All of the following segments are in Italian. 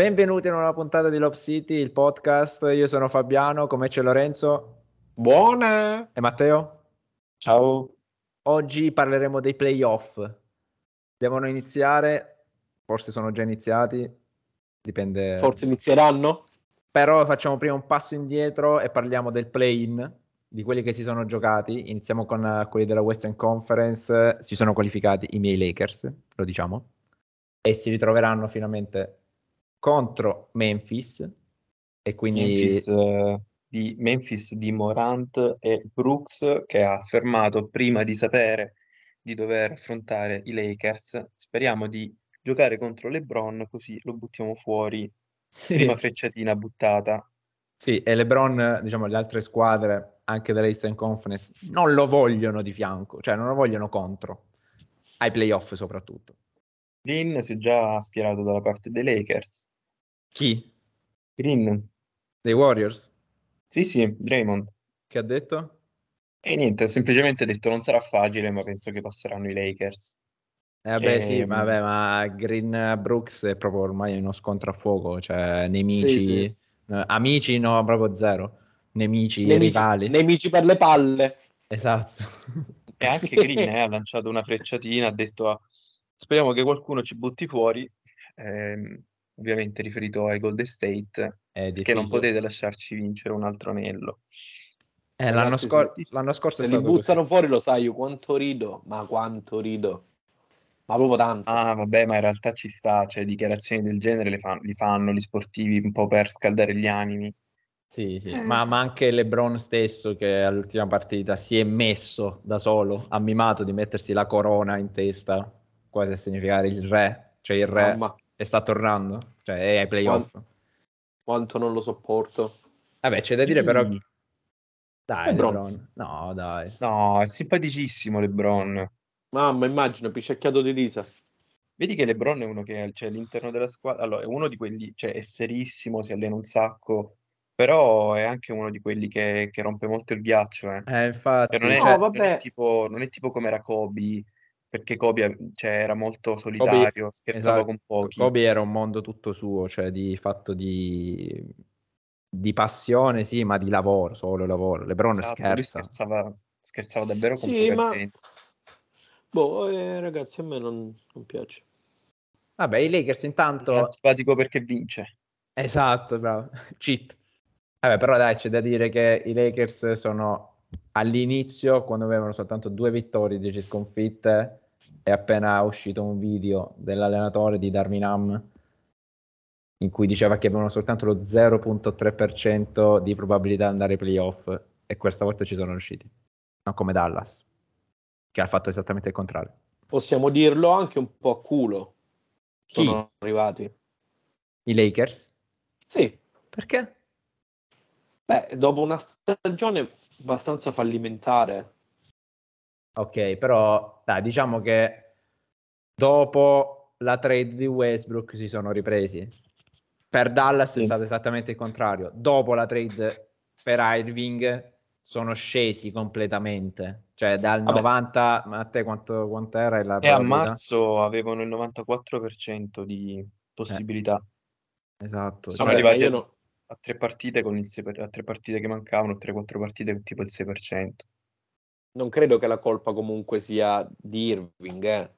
Benvenuti in una puntata di Love City, il podcast. Io sono Fabiano, come c'è Lorenzo Buona! e Matteo. Ciao. Oggi parleremo dei playoff. Devono iniziare, forse sono già iniziati, dipende. Forse inizieranno? Però facciamo prima un passo indietro e parliamo del play-in, di quelli che si sono giocati. Iniziamo con eh, quelli della Western Conference. Si sono qualificati i miei Lakers, lo diciamo, e si ritroveranno finalmente contro Memphis. E quindi Memphis, eh, di, Memphis di Morant e Brooks che ha affermato prima di sapere di dover affrontare i Lakers. Speriamo di giocare contro LeBron così lo buttiamo fuori. sì, Prima frecciatina buttata. sì, e LeBron, diciamo, le altre squadre, anche della Eastern Conference, non lo vogliono di fianco, cioè non lo vogliono contro, ai playoff soprattutto. Green si è già schierato dalla parte dei Lakers. Chi? Green, Dei Warriors? sì sì, Draymond. Che ha detto? E niente, ha semplicemente detto non sarà facile, ma penso che passeranno i Lakers. Eh, vabbè, sì, Ehm. vabbè, ma Green Brooks è proprio ormai uno scontro a fuoco, cioè nemici, sì. eh, amici no, proprio zero, nemici, Nemici, rivali. nemici per le palle. Esatto. E anche Green eh, ha lanciato una frecciatina, ha detto "Ah, speriamo che qualcuno ci butti fuori, ehm, ovviamente riferito ai Golden State, perché non potete lasciarci vincere un altro anello. Eh, l'anno, Ragazzi, scor- se- l'anno scorso Se li buttano così. fuori lo sai io quanto rido, ma quanto rido. Ma proprio tanto. Ah, vabbè, ma in realtà ci sta, cioè dichiarazioni del genere le fan- li fanno gli sportivi un po' per scaldare gli animi. Sì, sì, Eh. ma, ma anche LeBron stesso che all'ultima partita si è messo da solo, ha mimato di mettersi la corona in testa, quasi a significare il re, cioè il re Mamma, e sta tornando, cioè è ai playoff. quanto non lo sopporto. Vabbè, c'è da dire però... Sì. Dai, LeBron. LeBron. No, dai. No, è simpaticissimo LeBron. Mamma, immagino, picciacchiato di risa. Vedi che LeBron è uno che cioè, all'interno della squadra, allora, è uno di quelli, cioè è serissimo, si allena un sacco, però è anche uno di quelli che, che rompe molto il ghiaccio, eh. Eh, infatti, Cioè, non è, No, cioè, non è vabbè. tipo, non è tipo come era Kobe, perché Kobe cioè, era molto solitario, scherzava esatto, con pochi. Kobe era un mondo tutto suo, cioè di fatto di, di passione, sì, ma di lavoro, solo lavoro. LeBron Esatto, scherza. scherzava, scherzava davvero con Sì, poca ma... gente. Boh, eh, ragazzi, a me non, non piace. Vabbè, i Lakers È intanto... antipatico perché vince. Esatto, bravo. Cheat. Vabbè, però dai, c'è da dire che i Lakers sono all'inizio, quando avevano soltanto due vittorie, dieci sconfitte, è appena uscito un video dell'allenatore di Darwin Ham in cui diceva che avevano soltanto lo 0.3% di probabilità di andare ai playoff e questa volta ci sono riusciti. Non come Dallas, che ha fatto esattamente il contrario. Possiamo dirlo anche un po' a culo. Chi? Sono arrivati. I Lakers? Sì, Perché? beh, dopo una stagione abbastanza fallimentare. Ok, però dai, diciamo che dopo la trade di Westbrook si sono ripresi. Per Dallas è Sì. stato esattamente il contrario. Dopo la trade per Irving sono scesi completamente. Cioè dal Vabbè. 90, ma a te quanto, quanto era la E a probabilità? marzo avevano il 94% di possibilità. Esatto. Sono cioè- Vabbè, ma arrivati io a, no- a tre partite con il 6 per- a tre partite che mancavano, 3-4 partite con tipo il 6%. Non credo che la colpa comunque sia di Irving, eh.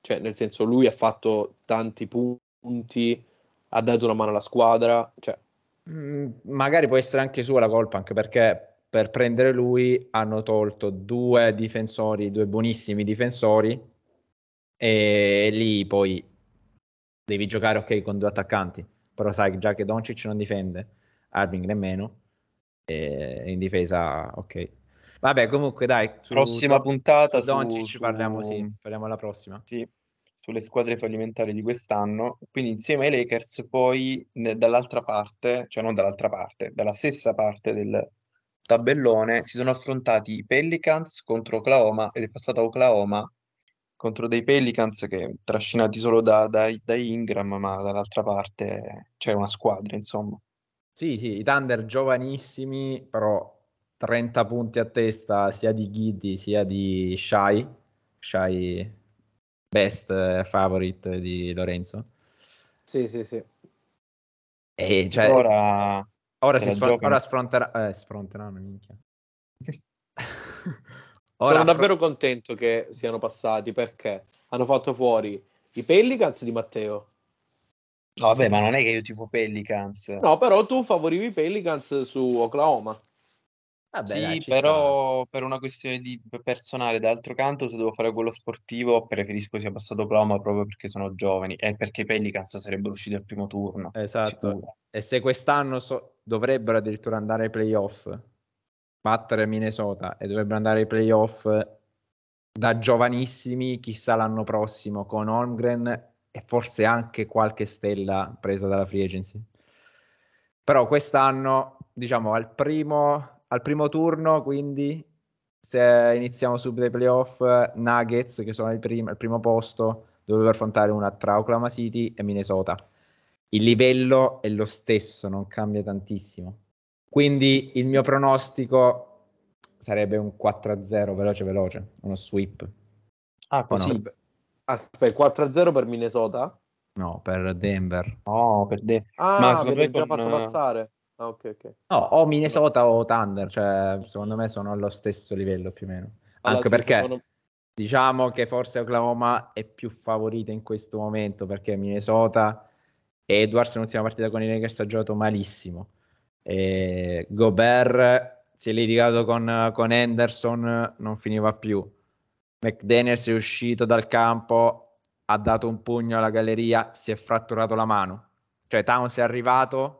Cioè, nel senso, lui ha fatto tanti punti, ha dato una mano alla squadra, cioè, Mm, magari può essere anche sua la colpa, anche perché per prendere lui hanno tolto due difensori, due buonissimi difensori, e lì poi devi giocare ok con due attaccanti, però sai già che Doncic non difende, Irving nemmeno, e in difesa ok. Vabbè, comunque dai, su, Prossima su- puntata su Doncic su- parliamo, sì, parliamo alla prossima. Sì, sulle squadre fallimentari di quest'anno. Quindi insieme ai Lakers poi ne- dall'altra parte, cioè non dall'altra parte, dalla stessa parte del tabellone si sono affrontati i Pelicans contro Oklahoma ed è passato a Oklahoma contro dei Pelicans che trascinati solo da, da, da Ingram, ma dall'altra parte c'è una squadra, insomma. Sì, sì, i Thunder giovanissimi, però 30 punti a testa sia di Giddy sia di Shai. Shai, best eh, favorite di Lorenzo. sì, sì, sì. E cioè, Ora, ora, si sfron- ora sfronterà, eh, sfronteranno, minchia. Sono Ora davvero contento che siano passati perché hanno fatto fuori i Pelicans di Matteo. no, vabbè, ma non è che io tifo Pelicans. No, però tu favorivi i Pelicans su Oklahoma. Vabbè, Sì, dai, ci però per una questione di personale, d'altro canto, se devo fare quello sportivo, preferisco sia passato Oklahoma proprio perché sono giovani e perché i Pelicans sarebbero usciti al primo turno. sta. Esatto. sicuro. E se quest'anno so- dovrebbero addirittura andare ai playoff, battere Minnesota e dovrebbero andare ai playoff da giovanissimi, chissà l'anno prossimo con Holmgren e forse anche qualche stella presa dalla free agency. Però quest'anno, diciamo, al primo, al primo turno, quindi se iniziamo subito i playoff, Nuggets, che sono al primo, al primo posto, dovrebbero affrontare una tra Oklahoma City e Minnesota. Il livello è lo stesso, non cambia tantissimo. Quindi il mio pronostico sarebbe un 4-0 veloce veloce, uno sweep. Ah, no? così? Aspetta, 4-0 per Minnesota? No, per Denver. No, per de- Ah, Ma secondo me già con- fatto passare. Ah, ok, ok. No, o Minnesota o Thunder, cioè secondo me sono allo stesso livello più o meno. Allora, Anche perché secondo- diciamo che forse Oklahoma è più favorita in questo momento perché Minnesota Edwards nell'ultima partita con i Lakers ha giocato malissimo. E Gobert si è litigato con, con Henderson, non finiva più. McDaniels è uscito dal campo, ha dato un pugno alla galleria, si è fratturato la mano. Cioè Towns è arrivato,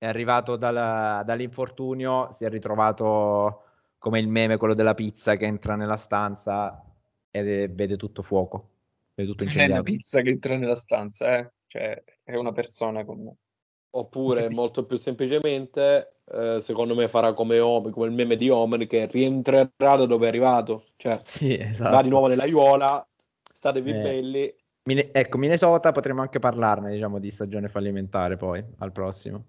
è arrivato dal- dall'infortunio, si è ritrovato come il meme, quello della pizza che entra nella stanza e vede tutto fuoco, vede tutto Non è una incendiato. pizza che entra nella stanza, eh? Cioè, è una persona con... Oppure, molto più semplicemente, eh, secondo me farà come, Omen, come il meme di Omen che rientrerà da dove è arrivato. Cioè, Sì, esatto. va di nuovo nella Iola, statevi Eh. belli. Mine- ecco, Minnesota potremmo anche parlarne, diciamo, di stagione fallimentare poi, al prossimo.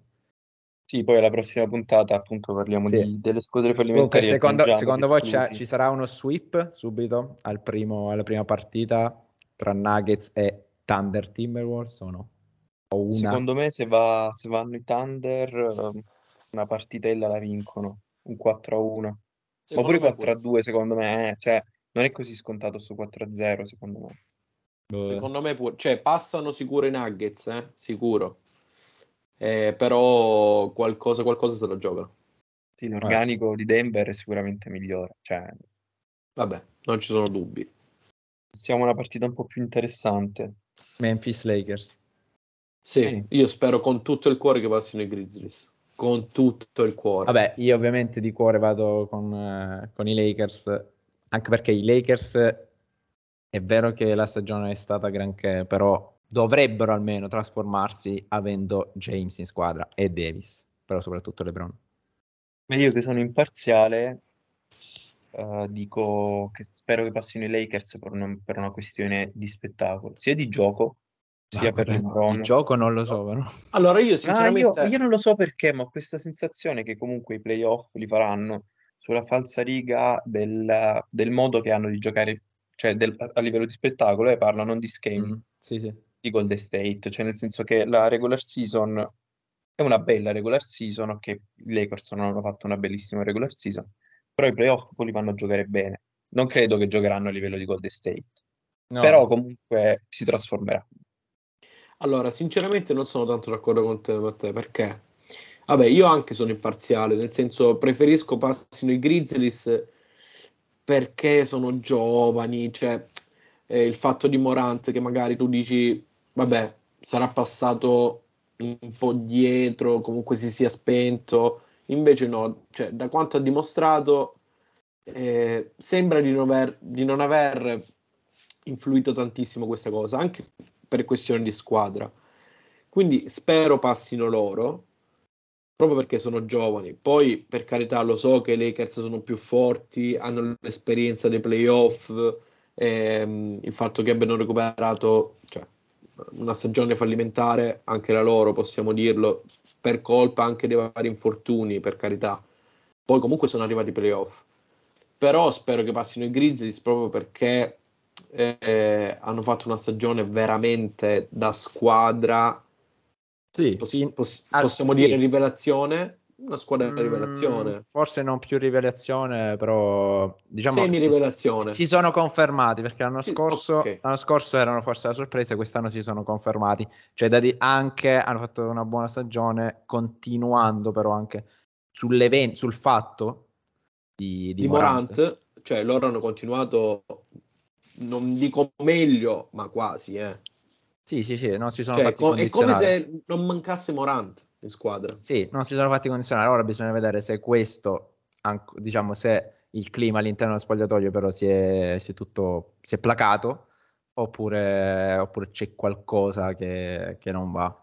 Sì, poi alla prossima puntata appunto parliamo Sì. di- delle squadre fallimentari. secondo, aggiungiamo secondo gli voi ci sarà uno sweep subito al primo- alla prima partita tra Nuggets e Thunder Timberwolves o no? O una? Secondo me se, va, se vanno i Thunder ehm, una partitella la vincono, un 4-1. Secondo Oppure me pure. 4-2 secondo me, eh. Cioè, non è così scontato su 4-0 secondo me. Boh. Secondo me pure. Cioè, passano sicuro i Nuggets, eh? Sicuro. Eh, però qualcosa, qualcosa se lo giocano. Sì, l'organico di Denver è sicuramente migliore. Cioè, Vabbè, non ci sono dubbi. siamo una partita un po' più interessante. Memphis Lakers. Sì, Sì. io spero con tutto il cuore che passino i Grizzlies. Con tutto il cuore. Vabbè, io ovviamente di cuore vado con, eh, con i Lakers, anche perché i Lakers è vero che la stagione è stata granché, però dovrebbero almeno trasformarsi avendo James in squadra e Davis, però soprattutto LeBron. Ma io che sono imparziale, eh, dico che spero che passino i Lakers per una, per una questione di spettacolo, sia di gioco, sia per Vabbè, LeBron. Il gioco non lo so, però. Allora, io Ah, io, sinceramente... io non lo so perché, ma ho questa sensazione che comunque i playoff li faranno sulla falsa riga del, del modo che hanno di giocare, cioè del- a livello di spettacolo, e parlo non di schemi, Mm, sì, sì. Di Golden State, cioè nel senso che la regular season è una bella regular season, che i Lakers non hanno fatto una bellissima regular season, però i playoff poi li vanno a giocare bene. Non credo che giocheranno a livello di Golden State, No, però comunque si trasformerà. Allora, sinceramente non sono tanto d'accordo con te, Matteo, perché? Vabbè, io anche sono imparziale, nel senso preferisco passino i Grizzlies perché sono giovani, cioè eh, il fatto di Morant che magari tu dici, vabbè, sarà passato un po' dietro, comunque si sia spento, invece no, cioè da quanto ha dimostrato eh, sembra di non aver, di non aver influito tantissimo questa cosa, anche per questioni di squadra. Quindi spero passino loro, proprio perché sono giovani. Poi, per carità, lo so che i Lakers sono più forti, hanno l'esperienza dei playoff, ehm, il fatto che abbiano recuperato cioè, una stagione fallimentare, anche la loro, possiamo dirlo, per colpa anche dei vari infortuni, per carità. Poi comunque sono arrivati i playoff. Però spero che passino i Grizzlies proprio perché eh, hanno fatto una stagione veramente da squadra Sì, Poss- poss- possiamo sì. dire rivelazione? Una squadra di Mm, rivelazione. Forse non più rivelazione, però diciamo Semi-rivelazione. Si, si sono confermati perché l'anno scorso, ok. l'anno scorso erano forse la sorpresa, quest'anno si sono confermati. Cioè, da di- anche hanno fatto una buona stagione, continuando però anche sull'evento, sul fatto di, di Di Morant. Morant, cioè loro hanno continuato, non dico meglio, ma quasi, eh. Sì, sì, sì, non si sono Cioè, fatti co- è come se non mancasse Morant in squadra. Sì, non si sono fatti condizionare. Ora bisogna vedere se questo, diciamo, se il clima all'interno dello spogliatoio però si è, si è tutto, si è placato oppure, oppure c'è qualcosa che, che non va.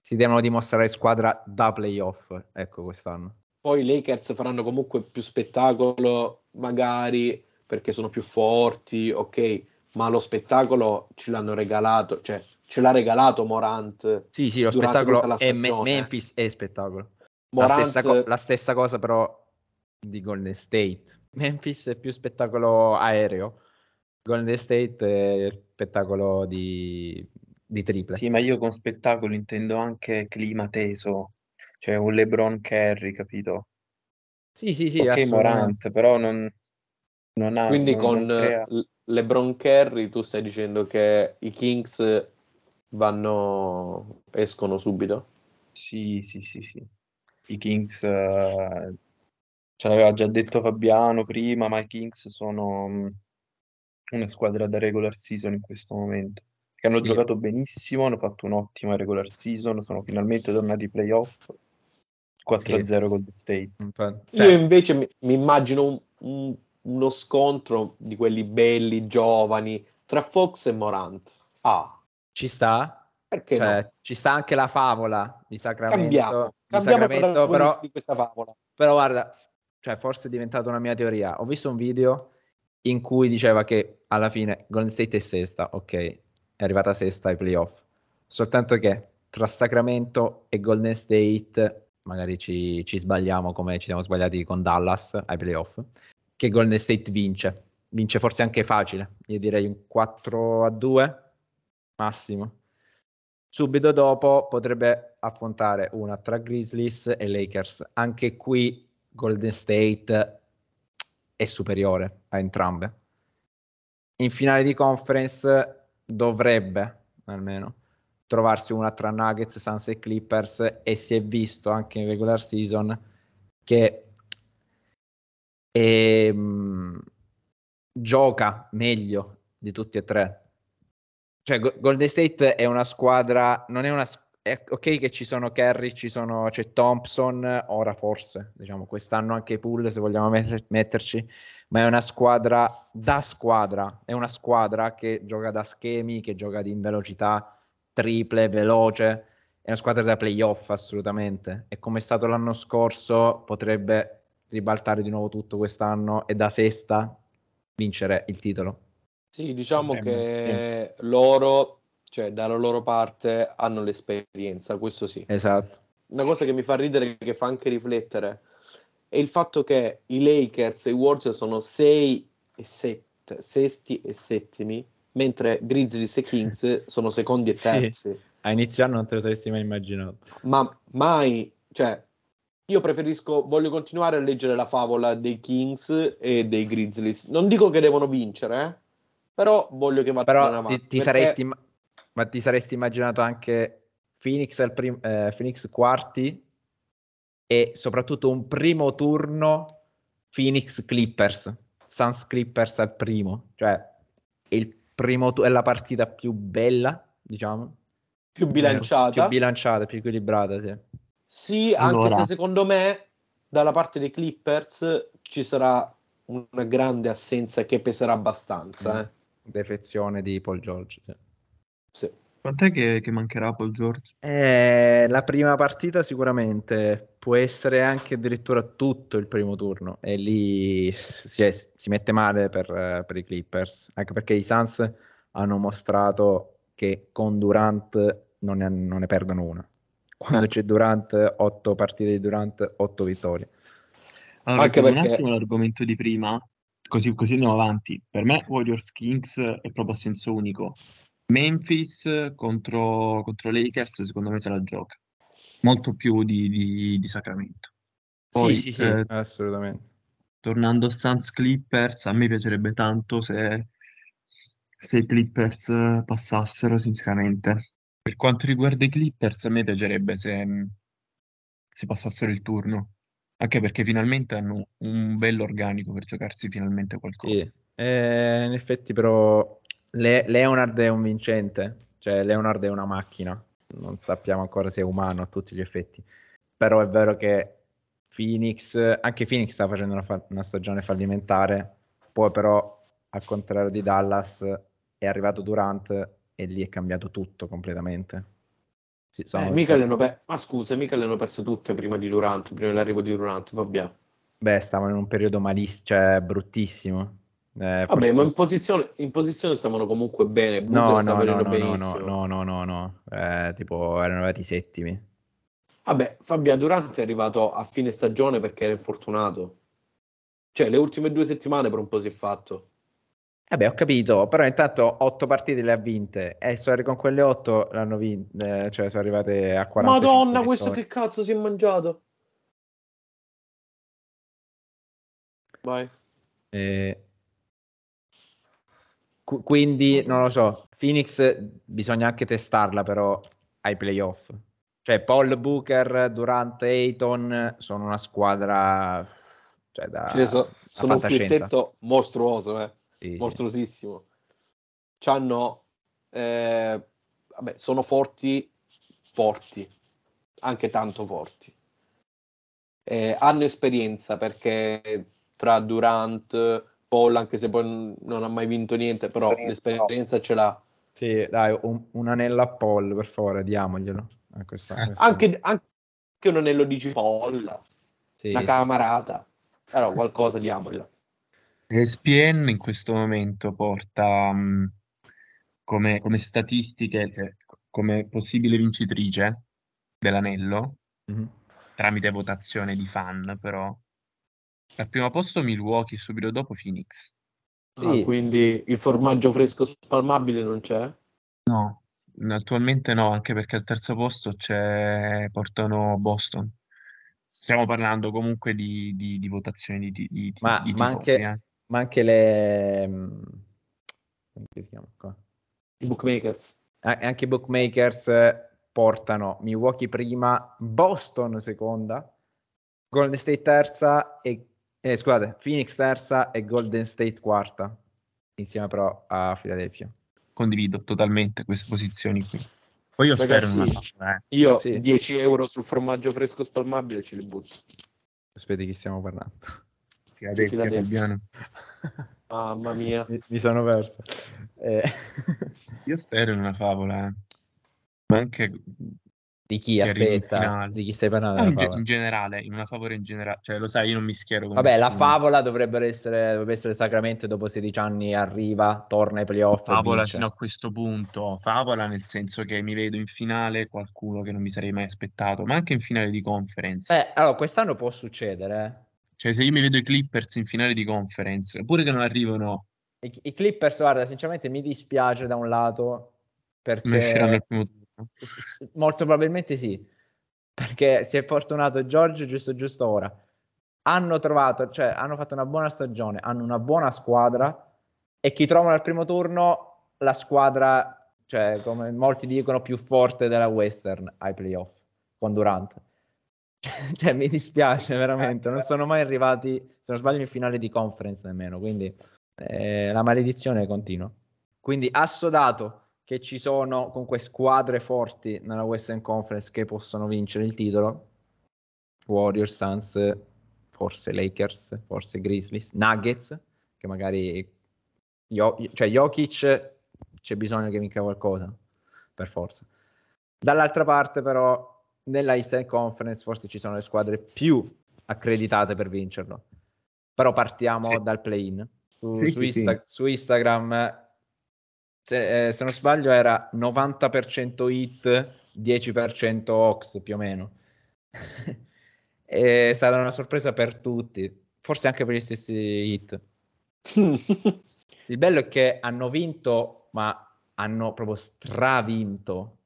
Si devono dimostrare squadra da playoff, ecco, quest'anno. Poi i Lakers faranno comunque più spettacolo, magari perché sono più forti, ok, ma lo spettacolo ce l'hanno regalato, cioè ce l'ha regalato Morant. Sì, sì, lo spettacolo la è Me-. Memphis è spettacolo. La Morant, stessa, co- la stessa cosa però di Golden State. Memphis è più spettacolo aereo. Golden State è spettacolo di, di triple. Sì, ma io con spettacolo intendo anche clima teso, cioè un LeBron Curry, capito? Sì, sì, sì, Ok. Morant, però non, non ha, quindi non- con non crea- LeBron Curry tu stai dicendo che i Kings vanno, escono subito? Sì, sì, sì, sì. I Kings, eh, ce l'aveva già detto Fabiano prima, ma i Kings sono mh, una squadra da regular season in questo momento. Che hanno Sì. giocato benissimo, hanno fatto un'ottima regular season, sono finalmente tornati ai playoff. 4-0 Golden State. Un po'. Io Cioè, invece mi, mi immagino un- un- uno scontro di quelli belli, giovani, tra Fox e Morant. Ah, ci sta, perché cioè, no? ci sta anche la favola di Sacramento. Cambiamo, di cambiamo Sacramento, però, di questa favola. però guarda, cioè, forse è diventata una mia teoria. Ho visto un video in cui diceva che alla fine Golden State è sesta, ok, è arrivata sesta ai playoff. Soltanto che tra Sacramento e Golden State, magari ci, ci sbagliamo come ci siamo sbagliati con Dallas ai playoff, che Golden State vince. Vince forse anche facile, io direi un 4 a 2 massimo. Subito dopo potrebbe affrontare una tra Grizzlies e Lakers. Anche qui Golden State è superiore a entrambe. In finale di conference dovrebbe almeno trovarsi una tra Nuggets, Suns e Clippers e si è visto anche in regular season che ehm, gioca meglio di tutti e tre. Cioè, Go- Golden State è una squadra, non è una è ok che ci sono Kerry, ci sono, c'è Thompson, ora forse, diciamo, quest'anno anche Pool se vogliamo met- metterci, ma è una squadra da squadra, è una squadra che gioca da schemi, che gioca in velocità, triple, veloce, è una squadra da playoff assolutamente, e come è stato l'anno scorso potrebbe ribaltare di nuovo tutto quest'anno e da sesta vincere il titolo. Sì, diciamo Eh, che loro, cioè dalla loro parte, hanno l'esperienza, questo sì. Esatto. Una cosa che mi fa ridere, che fa anche riflettere, è il fatto che i Lakers e i Warriors sono 6 e 7, sesti e settimi, mentre Grizzlies e Kings sono secondi e Sì. terzi. A inizio anno non te lo saresti mai immaginato. Ma mai, cioè, io preferisco, voglio continuare a leggere la favola dei Kings e dei Grizzlies. Non dico che devono vincere, eh, però voglio che vadano Però avanti. ti, ti perché- saresti, ma ti saresti immaginato anche Phoenix, al prim- eh, Phoenix quarti e soprattutto un primo turno Phoenix Clippers, Suns Clippers al primo, cioè il primo tu- è la partita più bella, diciamo, più bilanciata. più bilanciata, più equilibrata, sì. Sì, anche Allora. se secondo me dalla parte dei Clippers ci sarà una grande assenza che peserà abbastanza. eh. Defezione di Paul George, sì. Sì. Quant'è che, che mancherà Paul George? Eh, la prima partita sicuramente può essere anche addirittura tutto il primo turno e lì si, è- si mette male per, per i Clippers, anche perché i Suns hanno mostrato che con Durant non ne, non ne perdono una. Quando c'è Durant, otto partite di Durant, otto vittorie. Allora, Anche chiudo un perché- attimo l'argomento di prima, così, così andiamo avanti. Per me Warriors Kings è proprio a senso unico. Memphis contro, contro Lakers, secondo me se la gioca. Molto più di, di, di Sacramento. Poi, sì, sì, sì, eh, assolutamente. tornando a Suns Clippers, a me piacerebbe tanto se, se i Clippers passassero, sinceramente. Per quanto riguarda i Clippers, a me piacerebbe se, se passassero il turno, anche perché finalmente hanno un bello organico per giocarsi finalmente qualcosa. Sì. Eh, in effetti però Le- Leonard è un vincente, cioè Leonard è una macchina, non sappiamo ancora se è umano a tutti gli effetti, però è vero che Phoenix, anche Phoenix sta facendo una, fa- una stagione fallimentare, poi però al contrario di Dallas è arrivato Durant e lì è cambiato tutto completamente. Sì, Eh, mica le hanno per- Ma scusa, mica le hanno perse tutte prima di Durant, prima dell'arrivo di Durant, vabbè. Beh, stavano in un periodo malissimo, cioè bruttissimo. Eh, Vabbè, forse- ma in posizione, in posizione stavano comunque bene, No, no, no, no, no, no, no, no, Eh, tipo erano arrivati settimi. Vabbè, Fabian Durant è arrivato a fine stagione perché era infortunato. Cioè, le ultime due settimane per un po' si è fatto. Vabbè, ho capito, però intanto otto partite le ha vinte e so- con quelle otto l'hanno vinte, cioè sono arrivate a 40. Madonna, questo che cazzo si è mangiato? Vai. Eh, qu- quindi non lo so, Phoenix bisogna anche testarla però ai playoff. Cioè Paul Booker, Durant, Ayton sono una squadra cioè, da, Cioè, so- sono un quintetto mostruoso, eh. Sì, sì. mostruosissimo. C'hanno, eh, vabbè, sono forti, forti, anche tanto forti. Eh, hanno esperienza perché tra Durant, Paul, anche se poi non ha mai vinto niente, però Esperienza, l'esperienza ce l'ha. Sì, dai, un, un anello a Paul, per favore, diamoglielo. a questa- Eh, questa- Anche, anche un anello di cipolla, sì, una sì. camarata, però qualcosa diamogliela. ESPN in questo momento porta mh, come, come statistiche, cioè, come possibile vincitrice dell'anello, Mhm. tramite votazione di fan, però. Al primo posto Milwaukee, subito dopo Phoenix. Sì. Ah, quindi il formaggio fresco spalmabile non c'è? No, attualmente no, anche perché al terzo posto c'è, portano Boston. Stiamo parlando comunque di, di- di votazioni di, di- di- Ma, di ma tifosi, anche, eh. Ma anche le... mm, come si chiama qua? I bookmakers. A- Anche i bookmakers eh, portano Milwaukee prima, Boston seconda, Golden State terza e eh, scusate, Phoenix terza e Golden State quarta, insieme però a Philadelphia. Condivido totalmente queste posizioni qui. Poi io spero in una Ragazzi, eh. Io Sì. 10 euro sul formaggio fresco spalmabile ce li butto. Aspetti, chi stiamo parlando? Filadelfia, Filadelfia. Mamma mia. mi, mi sono perso. Eh, Io spero in una favola, eh. Ma anche di chi? Aspetta, di chi stai parlando? della in, ge- favola? in generale, in una favore in generale. Cioè, lo sai, io non mi schiero con Vabbè, la nessuno. favola dovrebbe essere, dovrebbe essere Sacramento dopo 16 anni arriva, torna ai playoff Favola fino a questo punto, favola nel senso che mi vedo in finale qualcuno che non mi sarei mai aspettato, ma anche in finale di conference. Beh, allora, quest'anno può succedere. eh. Cioè, se io mi vedo i Clippers in finale di conference, pure che non arrivano, I, I Clippers, guarda, sinceramente mi dispiace da un lato non perché usciranno al primo turno. molto probabilmente sì, perché si è fortunato Giorgio giusto giusto ora. Hanno trovato, cioè hanno fatto una buona stagione, hanno una buona squadra e chi trovano al primo turno la squadra, cioè come molti dicono, più forte della Western ai playoff con Durant. Cioè, mi dispiace veramente, non sono mai arrivati, se non sbaglio, in finale di conference nemmeno, quindi eh, la maledizione continua. Quindi assodato che ci sono comunque squadre forti nella Western Conference che possono vincere il titolo, Warriors, Suns, forse Lakers, forse Grizzlies, Nuggets, che magari Jo- cioè Jokic c'è bisogno che vinca qualcosa, per forza. Dall'altra parte però nella Eastern Conference forse ci sono le squadre più accreditate per vincerlo. Però partiamo Sì. dal play-in. Su, Sì, su sì, Insta- su Instagram, se, eh, se non sbaglio, era 90% hit, 10% Ox più o meno. È stata una sorpresa per tutti, forse anche per gli stessi hit. Il bello è che hanno vinto, ma hanno proprio stravinto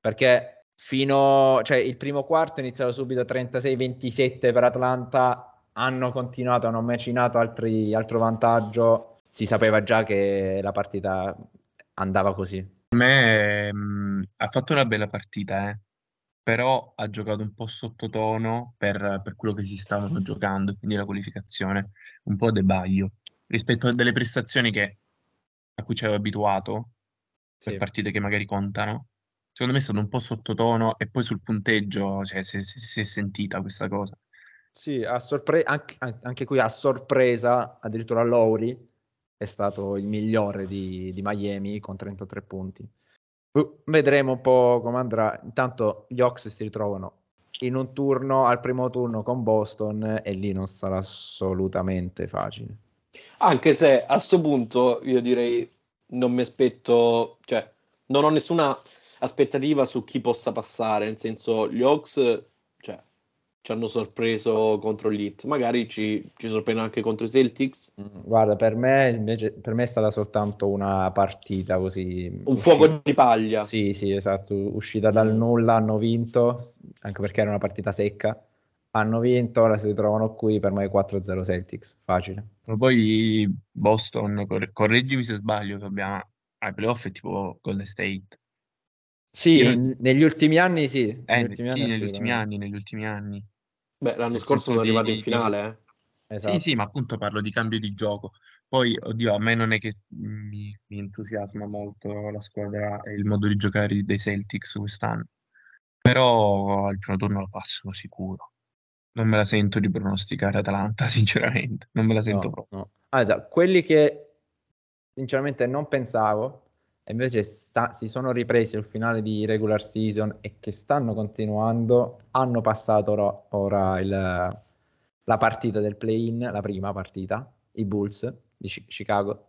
perché fino, cioè il primo quarto è iniziato subito 36-27 per Atlanta, hanno continuato, hanno macinato altri, altro vantaggio, si sapeva già che la partita andava così. Per me mh, ha fatto una bella partita, eh. però ha giocato un po' sottotono per, per quello che si stavano giocando, quindi la qualificazione un po' debaglio rispetto a delle prestazioni che, a cui ci avevo abituato per Sì. partite che magari contano. Secondo me è stato un po' sottotono e poi sul punteggio cioè, si, si- si è sentita questa cosa. Sì, a sorpre- anche, an- anche qui a sorpresa, addirittura Lowry è stato il migliore di, di Miami con 33 punti. Uh, vedremo un po' come andrà. Intanto gli Hawks si ritrovano in un turno al primo turno con Boston e lì non sarà assolutamente facile. Anche se a sto punto io direi non mi aspetto, cioè non ho nessuna aspettativa su chi possa passare, nel senso gli Hawks cioè, ci hanno sorpreso contro gli Heat, magari ci, ci sorprendono anche contro i Celtics. Mm, Guarda, per me invece per me è stata soltanto una partita così Un usci- fuoco di paglia. Sì, sì, esatto, uscita dal nulla, hanno vinto, anche perché era una partita secca. Hanno vinto, ora si ritrovano qui, per me 4-0 Celtics, facile. Ma Poi Boston, cor- correggimi se sbaglio, Fabiano, ai playoff è tipo Golden State. Sì, Io- negli ultimi anni sì, Eh, negli ultimi sì, anni negli ultimi anni, negli ultimi anni. Beh, l'anno scorso sono di- arrivati in di- finale, eh. Esatto. Sì, sì, ma appunto parlo di cambio di gioco. Poi, oddio, a me non è che mi, mi entusiasma molto la squadra e il modo di giocare dei Celtics quest'anno. Però al primo turno lo passano sicuro. Non me la sento di pronosticare Atalanta, sinceramente. Non me la sento No, proprio. no. Allora, quelli che sinceramente non pensavo, invece sta- si sono ripresi al finale di regular season e che stanno continuando, hanno passato ora, ora il- la partita del play-in, la prima partita, i Bulls di Chi- Chicago,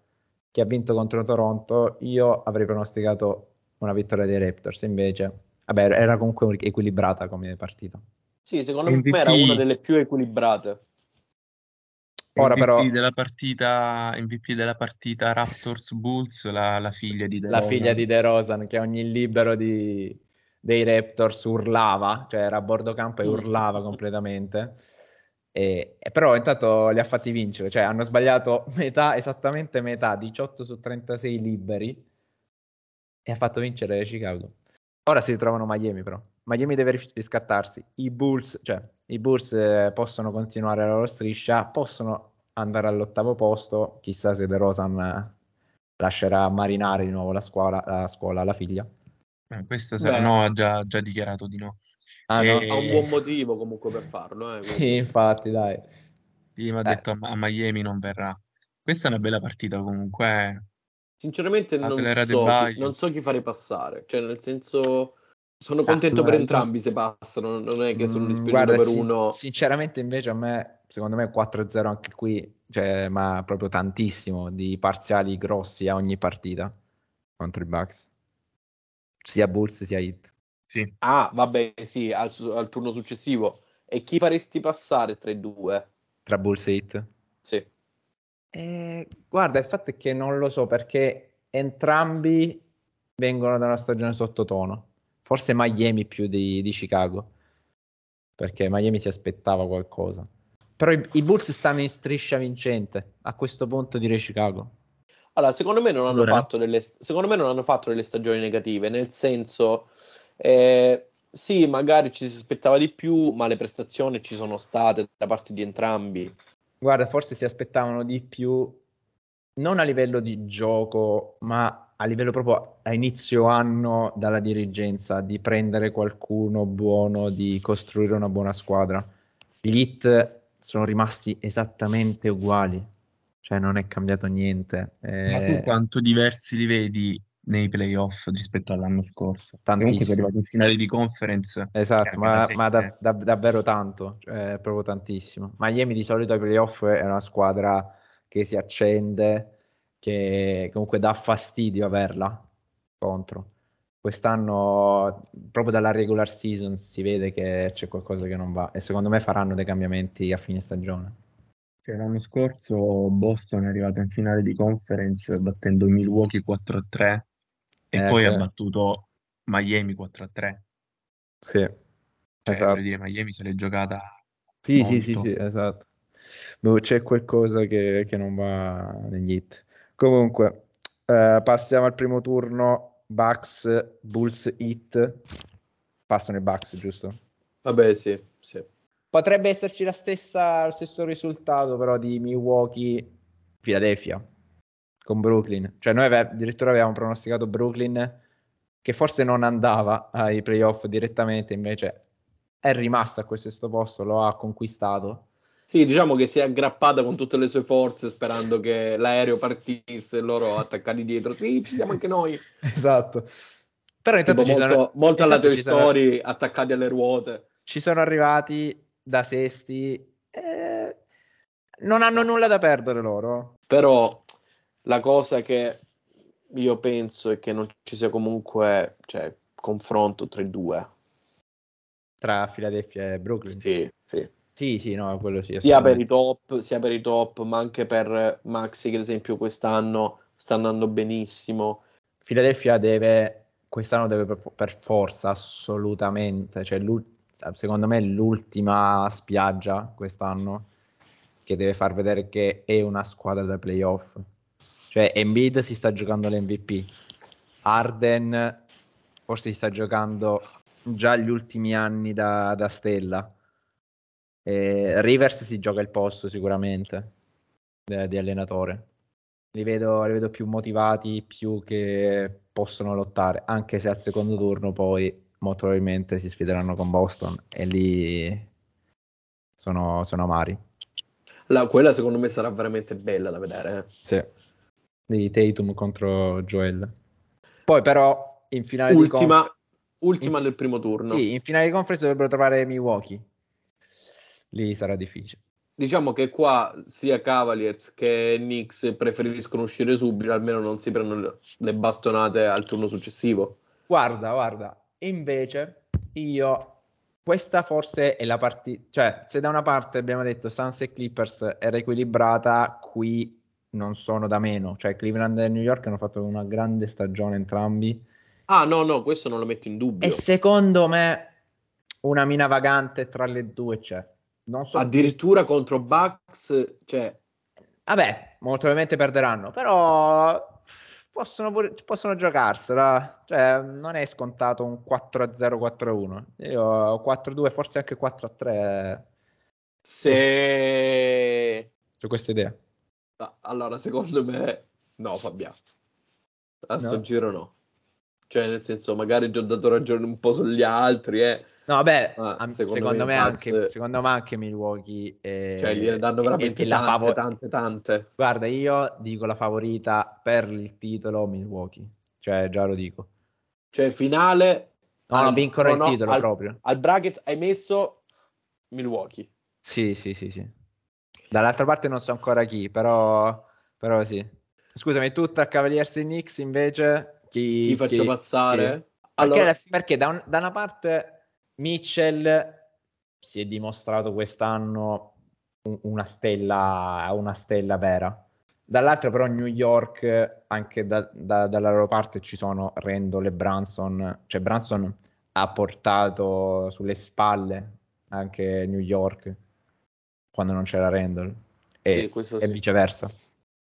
che ha vinto contro Toronto. Io avrei pronosticato una vittoria dei Raptors, invece, vabbè, era comunque equilibrata come partita. Sì, secondo MVP. me era una delle più equilibrate. Ora MVP però- della partita, MVP della partita Raptors Bulls, la, la figlia di la DeRozan. figlia di DeRozan che ogni libero di- dei Raptors urlava, cioè era a bordo campo e Mm. urlava completamente. E, e però intanto li ha fatti vincere, cioè hanno sbagliato metà, esattamente metà, 18 su 36 liberi e ha fatto vincere Chicago. Ora si ritrovano Miami però. Miami deve ris- riscattarsi. I Bulls, cioè i Bulls eh, possono continuare la loro striscia, possono andare all'ottavo posto, chissà se DeRozan eh, lascerà marinare di nuovo la scuola, la scuola, la figlia. Eh, questo sarà, no, ha già, già dichiarato di no. Ah, no? E- Ha un buon motivo comunque per farlo. Eh, Sì, infatti, dai. Sì, mi ha detto a, Miami non verrà. Questa è una bella partita comunque. eh. Sinceramente non so, De chi, non so chi farei passare, cioè nel senso sono Ah, contento per entrambi se passano, non è che sono Mm, dispiaciuto guarda, per sin- uno. Sinceramente, invece, a me, secondo me, 4-0 anche qui, cioè, ma proprio tantissimo di parziali grossi a ogni partita contro i Bucks, sia Bulls sia Heat. Sì. Ah, vabbè, sì, al, al turno successivo. E chi faresti passare tra i due? Tra Bulls e Heat. Sì. Eh, guarda, il fatto è che non lo so perché entrambi vengono da una stagione sottotono. Forse Miami più di, di Chicago, perché Miami si aspettava qualcosa. Però i, i Bulls stanno in striscia vincente. A questo punto direi Chicago. Allora, secondo me non hanno, Allora? fatto delle, secondo me non hanno fatto delle stagioni negative, nel senso, eh, sì, magari ci si aspettava di più, ma le prestazioni ci sono state da parte di entrambi. Guarda, forse si aspettavano di più, non a livello di gioco, ma a livello proprio a inizio anno dalla dirigenza, di prendere qualcuno buono, di costruire una buona squadra. Gli hit sono rimasti esattamente uguali, cioè non è cambiato niente. Ma tu Eh, quanto diversi li vedi nei playoff rispetto all'anno scorso? Comunque arrivati in finale di conference. Esatto, Eh, ma, ma da- eh. da- davvero tanto, cioè, proprio tantissimo. Miami di solito ai playoff è una squadra che si accende, che comunque dà fastidio averla contro. Quest'anno, proprio dalla regular season, si vede che c'è qualcosa che non va e secondo me faranno dei cambiamenti a fine stagione. Cioè, l'anno scorso Boston è arrivato in finale di conference battendo Milwaukee 4-3 E Eh, poi sì. ha battuto Miami 4-3. Sì, Cioè, esatto. dire, Miami se l'è giocata Sì, sì, sì, molto. sì, esatto. Boh, c'è qualcosa che, che non va negli hit. Comunque, eh, passiamo al primo turno. Bucks, Bulls, Hit. Passano i Bucks, giusto? Vabbè, sì, sì. Potrebbe esserci la stessa, lo stesso risultato però di Milwaukee, Philadelphia con Brooklyn. Cioè noi ave- addirittura avevamo pronosticato Brooklyn che forse non andava ai playoff direttamente, invece è rimasta a quel sesto posto, lo ha conquistato. Sì, diciamo che si è aggrappata con tutte le sue forze sperando che l'aereo partisse e loro attaccati dietro. Sì, ci siamo anche noi. Esatto. Però intanto Tipo ci molto, sono, molto alla Toy ci sono- Story attaccati alle ruote. ci sono arrivati da sesti. eh, non hanno nulla da perdere loro. Però la cosa che io penso è che non ci sia comunque cioè, confronto tra i due. Tra Philadelphia e Brooklyn. Sì, sì. Sì, sì, no, quello sì. Sia per i top, sia per i top, ma anche per Maxi che ad esempio quest'anno sta andando benissimo. Philadelphia deve, quest'anno deve per, per forza, assolutamente, cioè secondo me è l'ultima spiaggia quest'anno che deve far vedere che è una squadra da playoff. Cioè Embiid si sta giocando l'MVP, Arden forse si sta giocando già gli ultimi anni da, da stella, E Rivers si gioca il posto sicuramente eh, di allenatore. Li vedo, li vedo più motivati, più che possono lottare, anche se al secondo turno poi molto probabilmente si sfideranno con Boston e lì sono, sono amari. La- quella secondo me sarà veramente bella da vedere. eh. Sì. Di Tatum contro Joel. Poi però in finale di Ultima, conf- ultima in- del primo turno. Sì, in finale di conference dovrebbero trovare Milwaukee. Lì sarà difficile. Diciamo che qua sia Cavaliers che Knicks preferiscono uscire subito, almeno non si prendono le- bastonate al turno successivo. Guarda, guarda, invece io questa forse è la partita, cioè se da una parte abbiamo detto Suns e Clippers era equilibrata, qui non sono da meno, cioè Cleveland e New York hanno fatto una grande stagione entrambi Ah, no, no, questo non lo metto in dubbio. e secondo me una mina vagante tra le due c'è. Non so Addirittura contro Bucks, cioè, Vabbè, molto probabilmente perderanno, però possono, pure- possono giocarsela. Cioè, non è scontato un 4-0, 4-1. Io 4-2, forse anche 4-3 se... su questa idea. Ah, Allora, secondo me, no, Fabiano. A No? sto giro no. Cioè, nel senso, magari ti ho dato ragione un po' sugli altri, eh. No, vabbè, Ah, secondo secondo, me me anche, Bucks- secondo me anche Milwaukee è, Cioè, gliene danno veramente tante, favo- tante, tante. Guarda, io dico la favorita per il titolo Milwaukee. Cioè, già lo dico. Cioè, finale... No, al- vincono il no, titolo al, proprio. al bracket hai messo Milwaukee. Sì, sì, sì, sì. Dall'altra parte non so ancora chi, però, però sì. Scusami, tu tra Cavaliers e Knicks invece chi, Chi faccio chi- passare? sì. Perché, Allora, perché da, un- da una parte Mitchell si è dimostrato quest'anno un- una stella, una stella vera. Dall'altra però New York, anche da- da- dalla loro parte ci sono Randall e Branson. Cioè Branson ha portato sulle spalle anche New York quando non c'era Randall e, Sì, e sì. viceversa.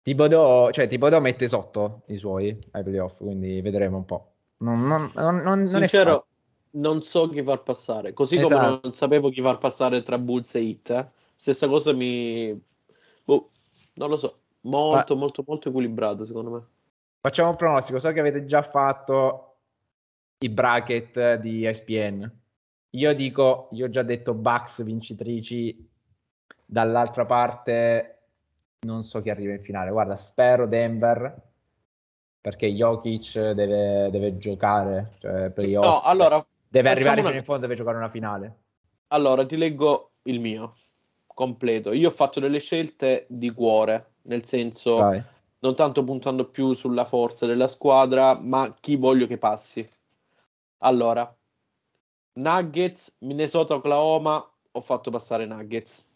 Thibodeau, cioè Thibodeau mette sotto i suoi ai playoff, quindi vedremo un po'. Non, non, non, non- sincero, non so chi far passare. Così come Esatto. non sapevo chi far passare tra Bulls e Hit. eh. Stessa cosa mi... boh, non lo so. Molto, molto, molto equilibrato, secondo me. Facciamo un pronostico, so che avete già fatto i bracket di ESPN. Io dico, io ho già detto Bucks vincitrici, dall'altra parte non so chi arriva in finale. Guarda, spero Denver perché Jokic deve, deve giocare, cioè playoff. No, allora, deve arrivare una- fino in fondo, deve giocare una finale. allora, ti leggo il mio completo. Io ho fatto delle scelte di cuore, nel senso, Vai. non tanto puntando più sulla forza della squadra, ma chi voglio che passi. Allora, Nuggets, Minnesota, Oklahoma, ho fatto passare Nuggets.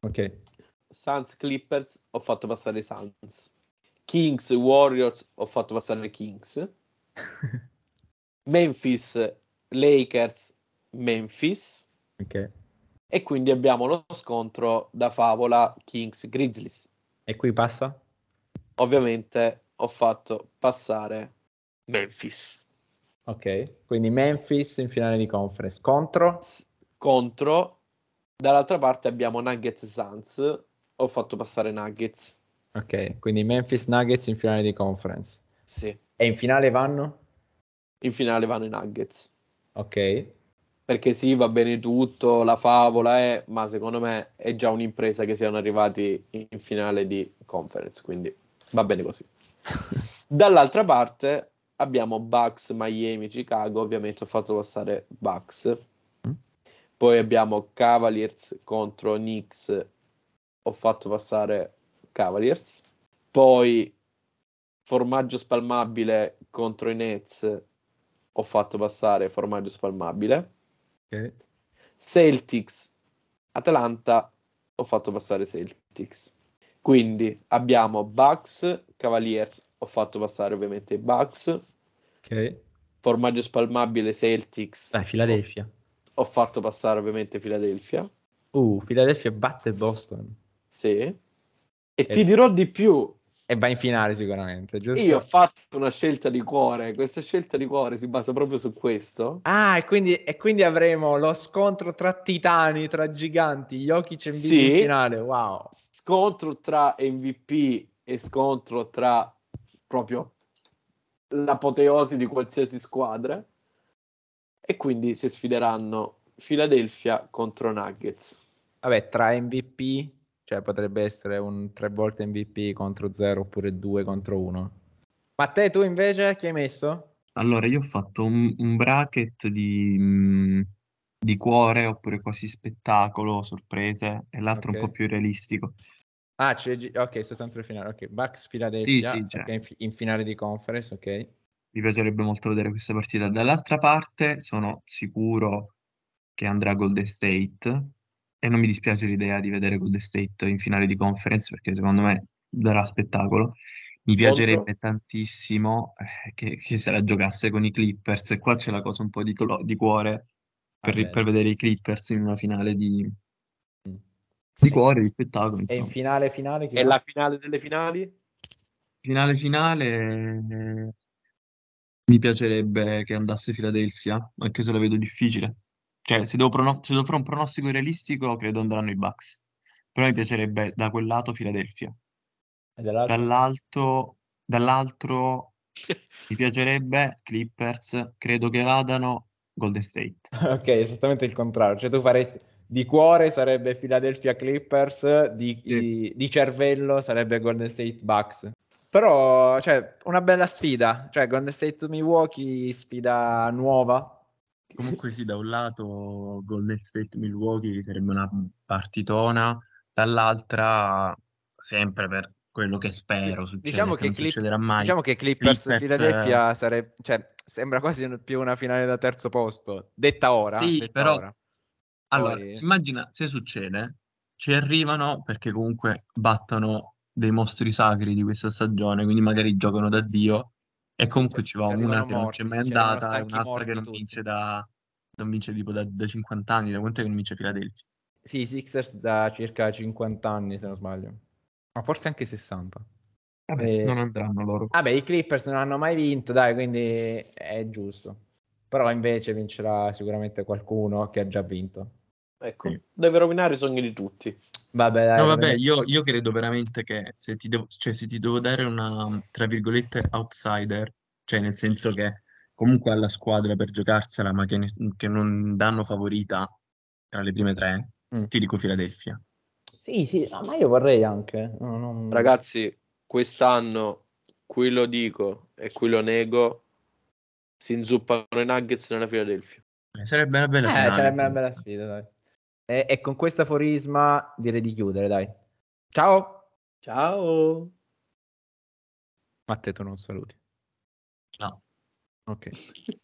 Ok. Suns, Clippers, ho fatto passare i Suns. Kings, Warriors, ho fatto passare i Kings. Memphis, Lakers, Memphis. ok. E quindi abbiamo lo scontro da favola Kings Grizzlies. E qui passa? Ovviamente ho fatto passare Memphis Ok, quindi Memphis in finale di conference contro? S- contro. Dall'altra parte abbiamo Nuggets Suns. Ho fatto passare Nuggets. Ok, quindi Memphis Nuggets in finale di conference. Sì. E in finale vanno? In finale vanno i Nuggets. Ok, Perché sì, va bene tutto, la favola è, ma secondo me è già un'impresa che siano arrivati in finale di conference, quindi va bene così. Dall'altra parte abbiamo Bucks, Miami, Chicago, ovviamente ho fatto passare Bucks. Mm. Poi abbiamo Cavaliers contro Knicks, ho fatto passare Cavaliers. Poi formaggio spalmabile contro i Nets, ho fatto passare formaggio spalmabile. ok. Celtics, Atlanta, ho fatto passare Celtics. Quindi abbiamo Bucks, Cavaliers, ho fatto passare ovviamente i Bucks. ok. Formaggio spalmabile Celtics, Dai, Philadelphia. ho, ho fatto passare ovviamente Philadelphia. Uh, Philadelphia batte Boston. Sì. E ti dirò di più, E va in finale sicuramente, giusto? io ho fatto una scelta di cuore, questa scelta di cuore si basa proprio su questo. Ah, e quindi, e quindi avremo lo scontro tra titani, tra giganti, Jokic e Embiid Sì. in finale. Wow. Scontro tra MVP e scontro tra proprio l'apoteosi di qualsiasi squadra. E quindi si sfideranno Philadelphia contro Nuggets. Vabbè, tra MVP, cioè potrebbe essere un tre volte MVP contro zero oppure due contro uno. Ma te, tu invece, chi hai messo? Allora, io ho fatto un, un bracket di, mm, di cuore oppure quasi spettacolo, sorprese, e l'altro Ok. un po' più realistico. Ah, ok, soltanto il finale. Ok, Bucks Philadelphia, Sì, sì, cioè. ok, in, in finale di conference, ok. Mi piacerebbe molto vedere questa partita. Dall'altra parte sono sicuro che andrà Golden State e non mi dispiace l'idea di vedere Golden State in finale di conference perché secondo me darà spettacolo. Mi piacerebbe tantissimo eh, che, che se la giocasse con i Clippers e qua c'è la cosa un po' di, clo- di cuore per, per vedere i Clippers in una finale di, Mm. di cuore, di spettacolo, E in insomma. finale finale E la finale delle finali? Finale finale eh, mi piacerebbe che andasse Philadelphia, anche se la vedo difficile. Cioè, se devo, prono- se devo fare un pronostico realistico, credo andranno i Bucks. Però mi piacerebbe da quel lato dall'altro? Dall'alto, dall'altro mi piacerebbe Clippers, credo che vadano Golden State. Ok, esattamente il contrario. Cioè tu faresti di cuore sarebbe Philadelphia Clippers, di, Sì. di- di cervello sarebbe Golden State Bucks. Però, cioè, una bella sfida. Cioè, Golden State Milwaukee, sfida nuova. Comunque sì, da un lato Golden State Milwaukee sarebbe una partitona, dall'altra sempre per quello che spero succeda, Diciamo che che, Clip- succederà mai. diciamo che Clippers, Clippers, Philadelphia sarebbe, cioè, sembra quasi più una finale da terzo posto. Detta ora. Sì, detta però- ora. Allora, Poi- immagina se succede, ci arrivano perché comunque battono dei mostri sacri di questa stagione, quindi magari giocano da Dio e comunque Cioè, ci va una che non morti, c'è mai andata e un'altra che non tutti. vince da, non vince tipo da, da 50 anni, da quanto è che non vince Philadelphia? Sì, i Sixers da circa 50 anni, se non sbaglio. Ma forse anche 60. Vabbè, Eh, non andranno loro. Vabbè, i Clippers non hanno mai vinto, dai, quindi è giusto. Però invece vincerà sicuramente qualcuno che ha già vinto. Ecco, Sì. deve rovinare i sogni di tutti. Vabbè, dai, No, vabbè, io, io credo veramente che se ti devo, cioè, se ti devo dare una, tra virgolette, outsider, cioè nel senso che comunque ha la squadra per giocarsela, ma che, ne- che non danno favorita tra le prime tre, Mm. ti dico Philadelphia. Sì, sì, ma io vorrei anche. no, non- Ragazzi, quest'anno qui lo dico e qui lo nego, si inzuppano i Nuggets nella Philadelphia. Eh, Sarebbe una bella Eh, finale, sarebbe una bella sfida, dai. E, e con questo aforisma direi di chiudere, dai. Ciao! Ciao! Matteo, tu non saluti. No. Ok.